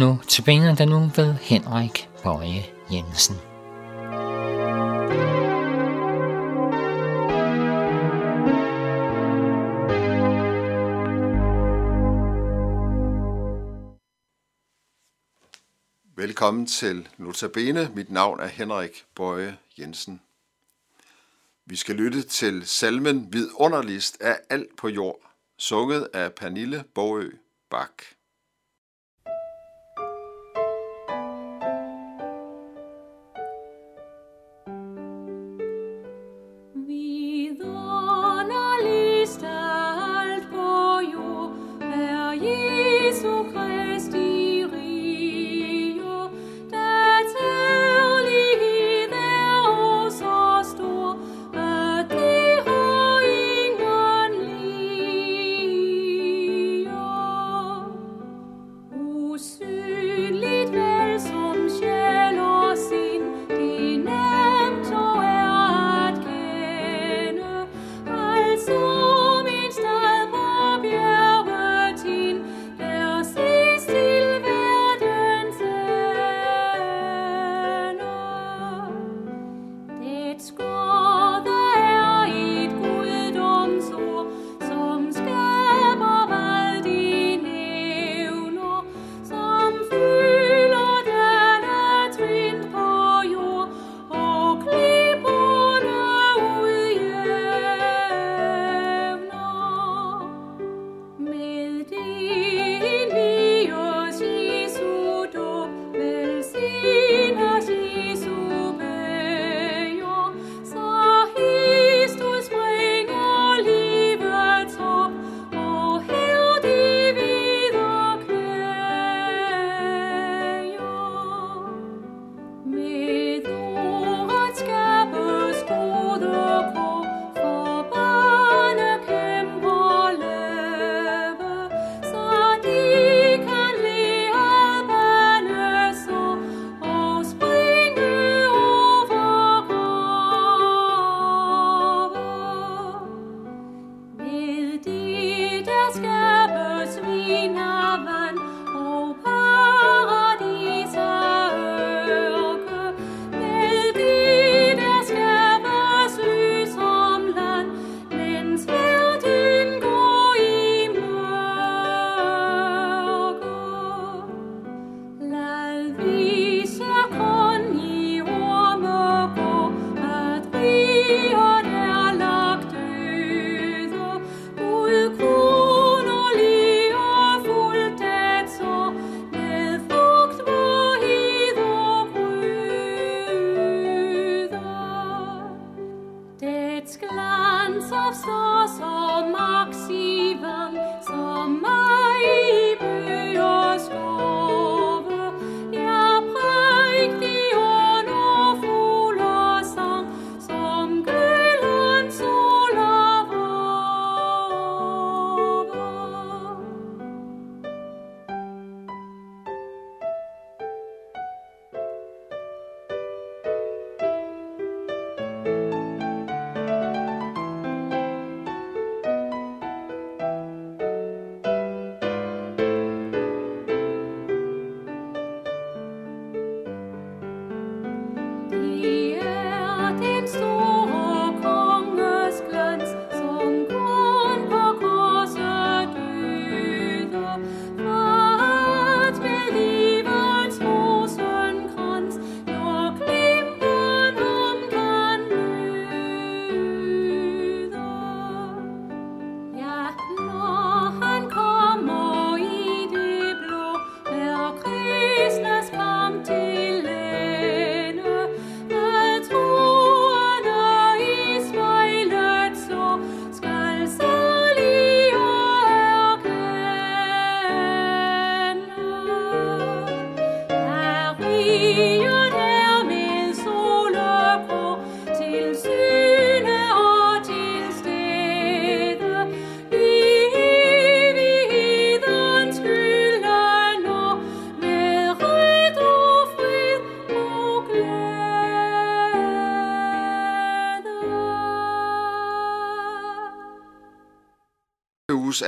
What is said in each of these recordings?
Nu tilbage der nu ved Henrik Bøje Jensen. Velkommen til Notabene. Mit navn er Henrik Bøje Jensen. Vi skal lytte til salmen Vidunderligst af alt på jord, sunget af Pernille Bogø Bak.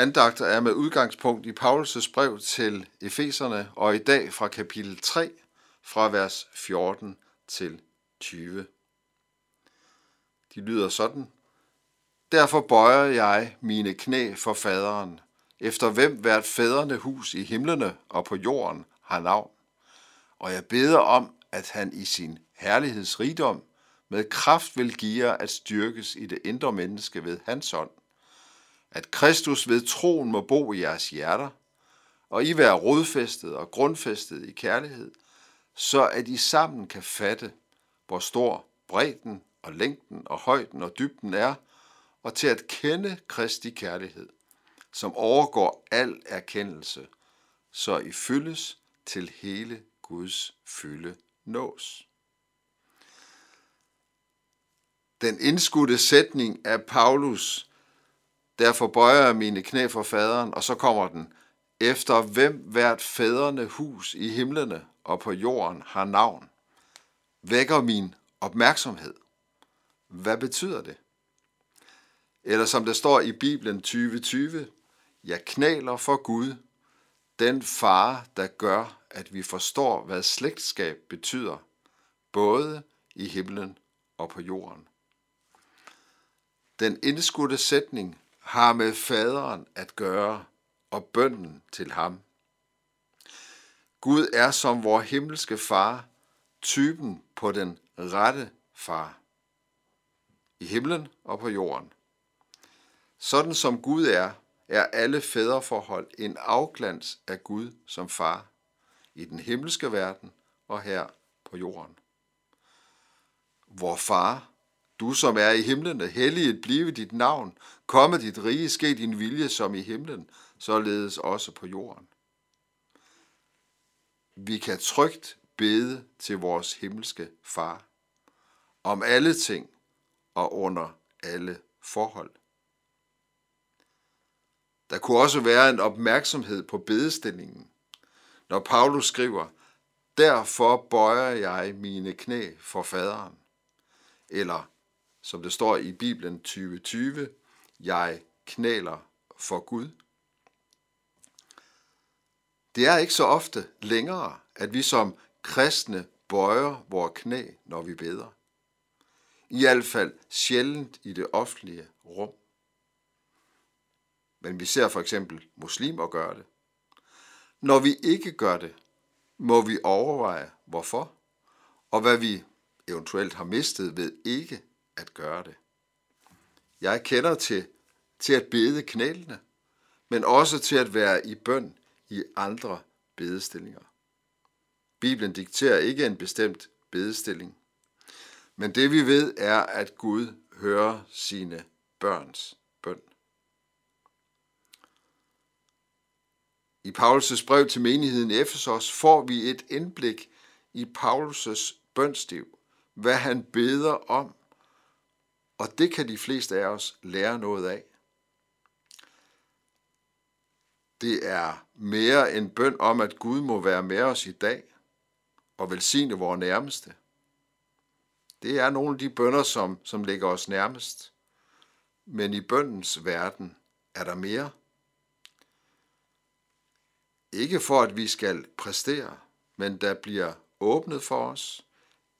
Andagter er med udgangspunkt i Paulus' brev til Efeserne, og i dag fra kapitel 3, fra vers 14 til 20. De lyder sådan. Derfor bøjer jeg mine knæ for faderen, efter hvem hvert fædrene hus i himlene og på jorden har navn. Og jeg beder om, at han i sin herlighedsrigdom med kraft vil give jer at styrkes i det indre menneske ved hans ånd, at Kristus ved troen må bo i jeres hjerter, og I være rodfæstet og grundfæstet i kærlighed, så at I sammen kan fatte, hvor stor bredden og længden og højden og dybden er, og til at kende Kristi kærlighed, som overgår al erkendelse, så I fyldes til hele Guds fylde nås. Den indskudte sætning af Paulus Derfor bøjer jeg mine knæ for faderen, og så kommer den. Efter hvem hvert fædrene hus i himlene og på jorden har navn, vækker min opmærksomhed. Hvad betyder det? Eller som det står i Bibelen 2020, jeg knæler for Gud, den far, der gør, at vi forstår, hvad slægtskab betyder, både i himlen og på jorden. Den indskudte sætning har med faderen at gøre og bønden til ham. Gud er som vor himmelske far, typen på den rette far. I himlen og på jorden. Sådan som Gud er, er alle fædreforhold en afglans af Gud som far i den himmelske verden og her på jorden. Vor far du som er i himlene, helliget blive dit navn, komme dit rige, ske din vilje som i himlen, således også på jorden. Vi kan trygt bede til vores himmelske far om alle ting og under alle forhold. Der kunne også være en opmærksomhed på bedestillingen, når Paulus skriver, Derfor bøjer jeg mine knæ for faderen, eller som det står i Bibelen 2020, jeg knæler for Gud. Det er ikke så ofte længere, at vi som kristne bøjer vores knæ, når vi beder. I hvert fald sjældent i det offentlige rum. Men vi ser for eksempel muslimer gøre det. Når vi ikke gør det, må vi overveje hvorfor, og hvad vi eventuelt har mistet ved ikke at gøre det. Jeg kender til, til at bede knælene, men også til at være i bøn i andre bedestillinger. Bibelen dikterer ikke en bestemt bedestilling, men det vi ved er, at Gud hører sine børns bøn. I Paulus' brev til menigheden i Efesos får vi et indblik i Paulus' bønstiv, hvad han beder om og det kan de fleste af os lære noget af. Det er mere en bøn om, at Gud må være med os i dag og velsigne vores nærmeste. Det er nogle af de bønder, som, som ligger os nærmest. Men i bøndens verden er der mere. Ikke for, at vi skal præstere, men der bliver åbnet for os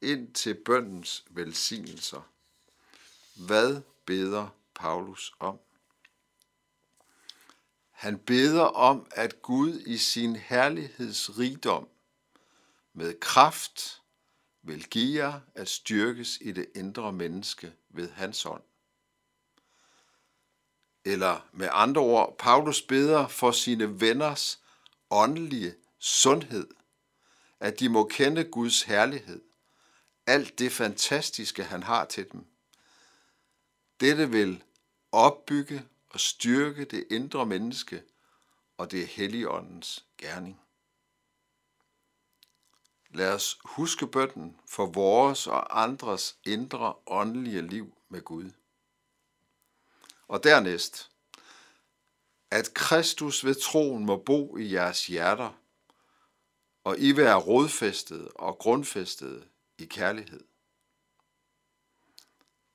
ind til bøndens velsignelser. Hvad beder Paulus om? Han beder om, at Gud i sin herlighedsrigdom med kraft vil give jer at styrkes i det indre menneske ved hans ånd. Eller med andre ord, Paulus beder for sine venners åndelige sundhed, at de må kende Guds herlighed, alt det fantastiske, han har til dem, dette vil opbygge og styrke det indre menneske, og det er Helligåndens gerning. Lad os huske bønden for vores og andres indre åndelige liv med Gud. Og dernæst, at Kristus ved troen må bo i jeres hjerter, og I være rodfæstet og grundfæstet i kærlighed.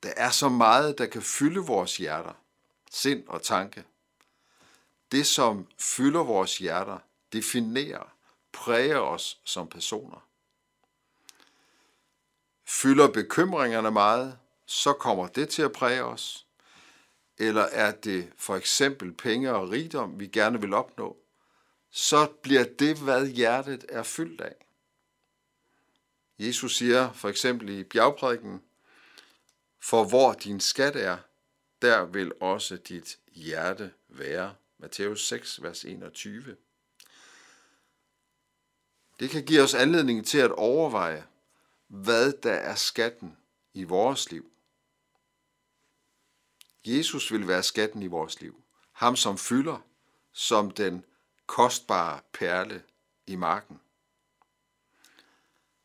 Der er så meget, der kan fylde vores hjerter, sind og tanke. Det, som fylder vores hjerter, definerer, præger os som personer. Fylder bekymringerne meget, så kommer det til at præge os. Eller er det for eksempel penge og rigdom, vi gerne vil opnå, så bliver det, hvad hjertet er fyldt af. Jesus siger for eksempel i bjergprædiken, for hvor din skat er, der vil også dit hjerte være. Matthæus 6, vers 21. Det kan give os anledning til at overveje, hvad der er skatten i vores liv. Jesus vil være skatten i vores liv. Ham, som fylder som den kostbare perle i marken.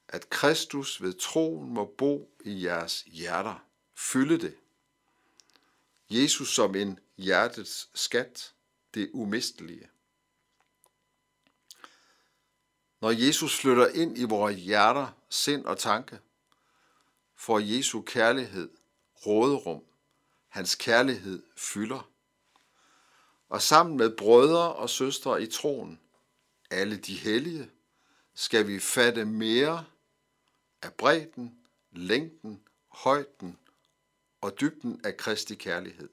At Kristus ved troen må bo i jeres hjerter. Fylde det. Jesus som en hjertets skat, det umistelige. Når Jesus flytter ind i vores hjerter, sind og tanke, får Jesu kærlighed råderum. Hans kærlighed fylder. Og sammen med brødre og søstre i troen, alle de hellige, skal vi fatte mere af bredden, længden, højden og dybden af Kristi kærlighed.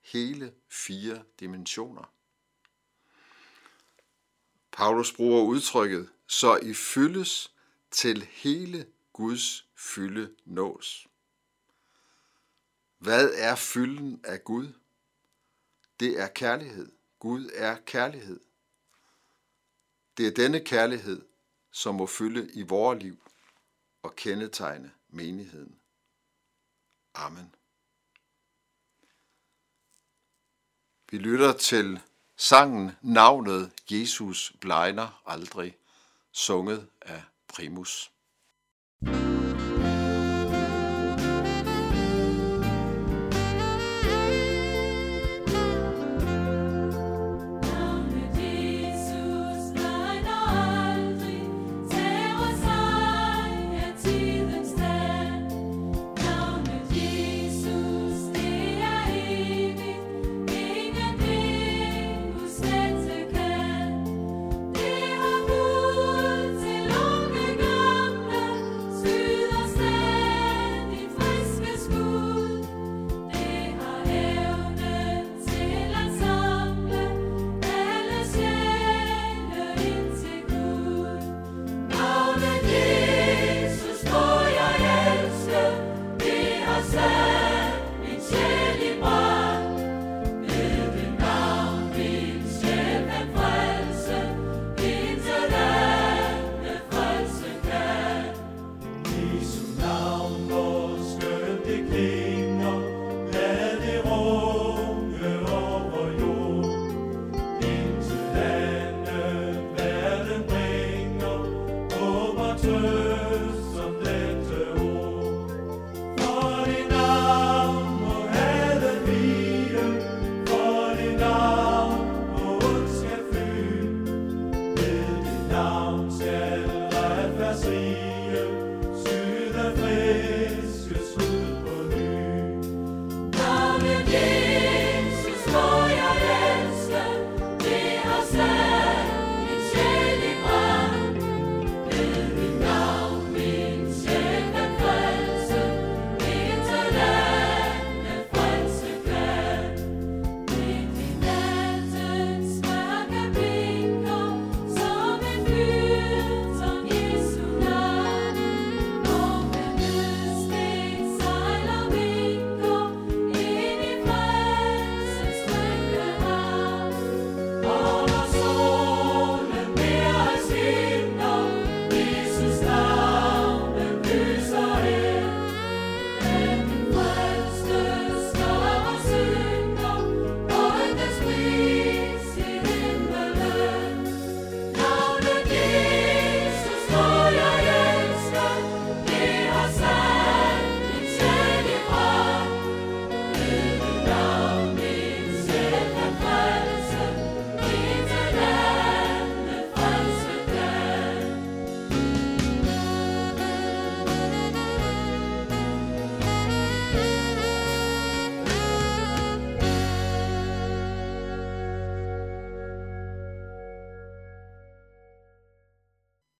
Hele fire dimensioner. Paulus bruger udtrykket, så I fyldes til hele Guds fylde nås. Hvad er fylden af Gud? Det er kærlighed. Gud er kærlighed. Det er denne kærlighed, som må fylde i vores liv og kendetegne menigheden. Amen. Vi lytter til sangen Navnet Jesus blegner aldrig, sunget af Primus.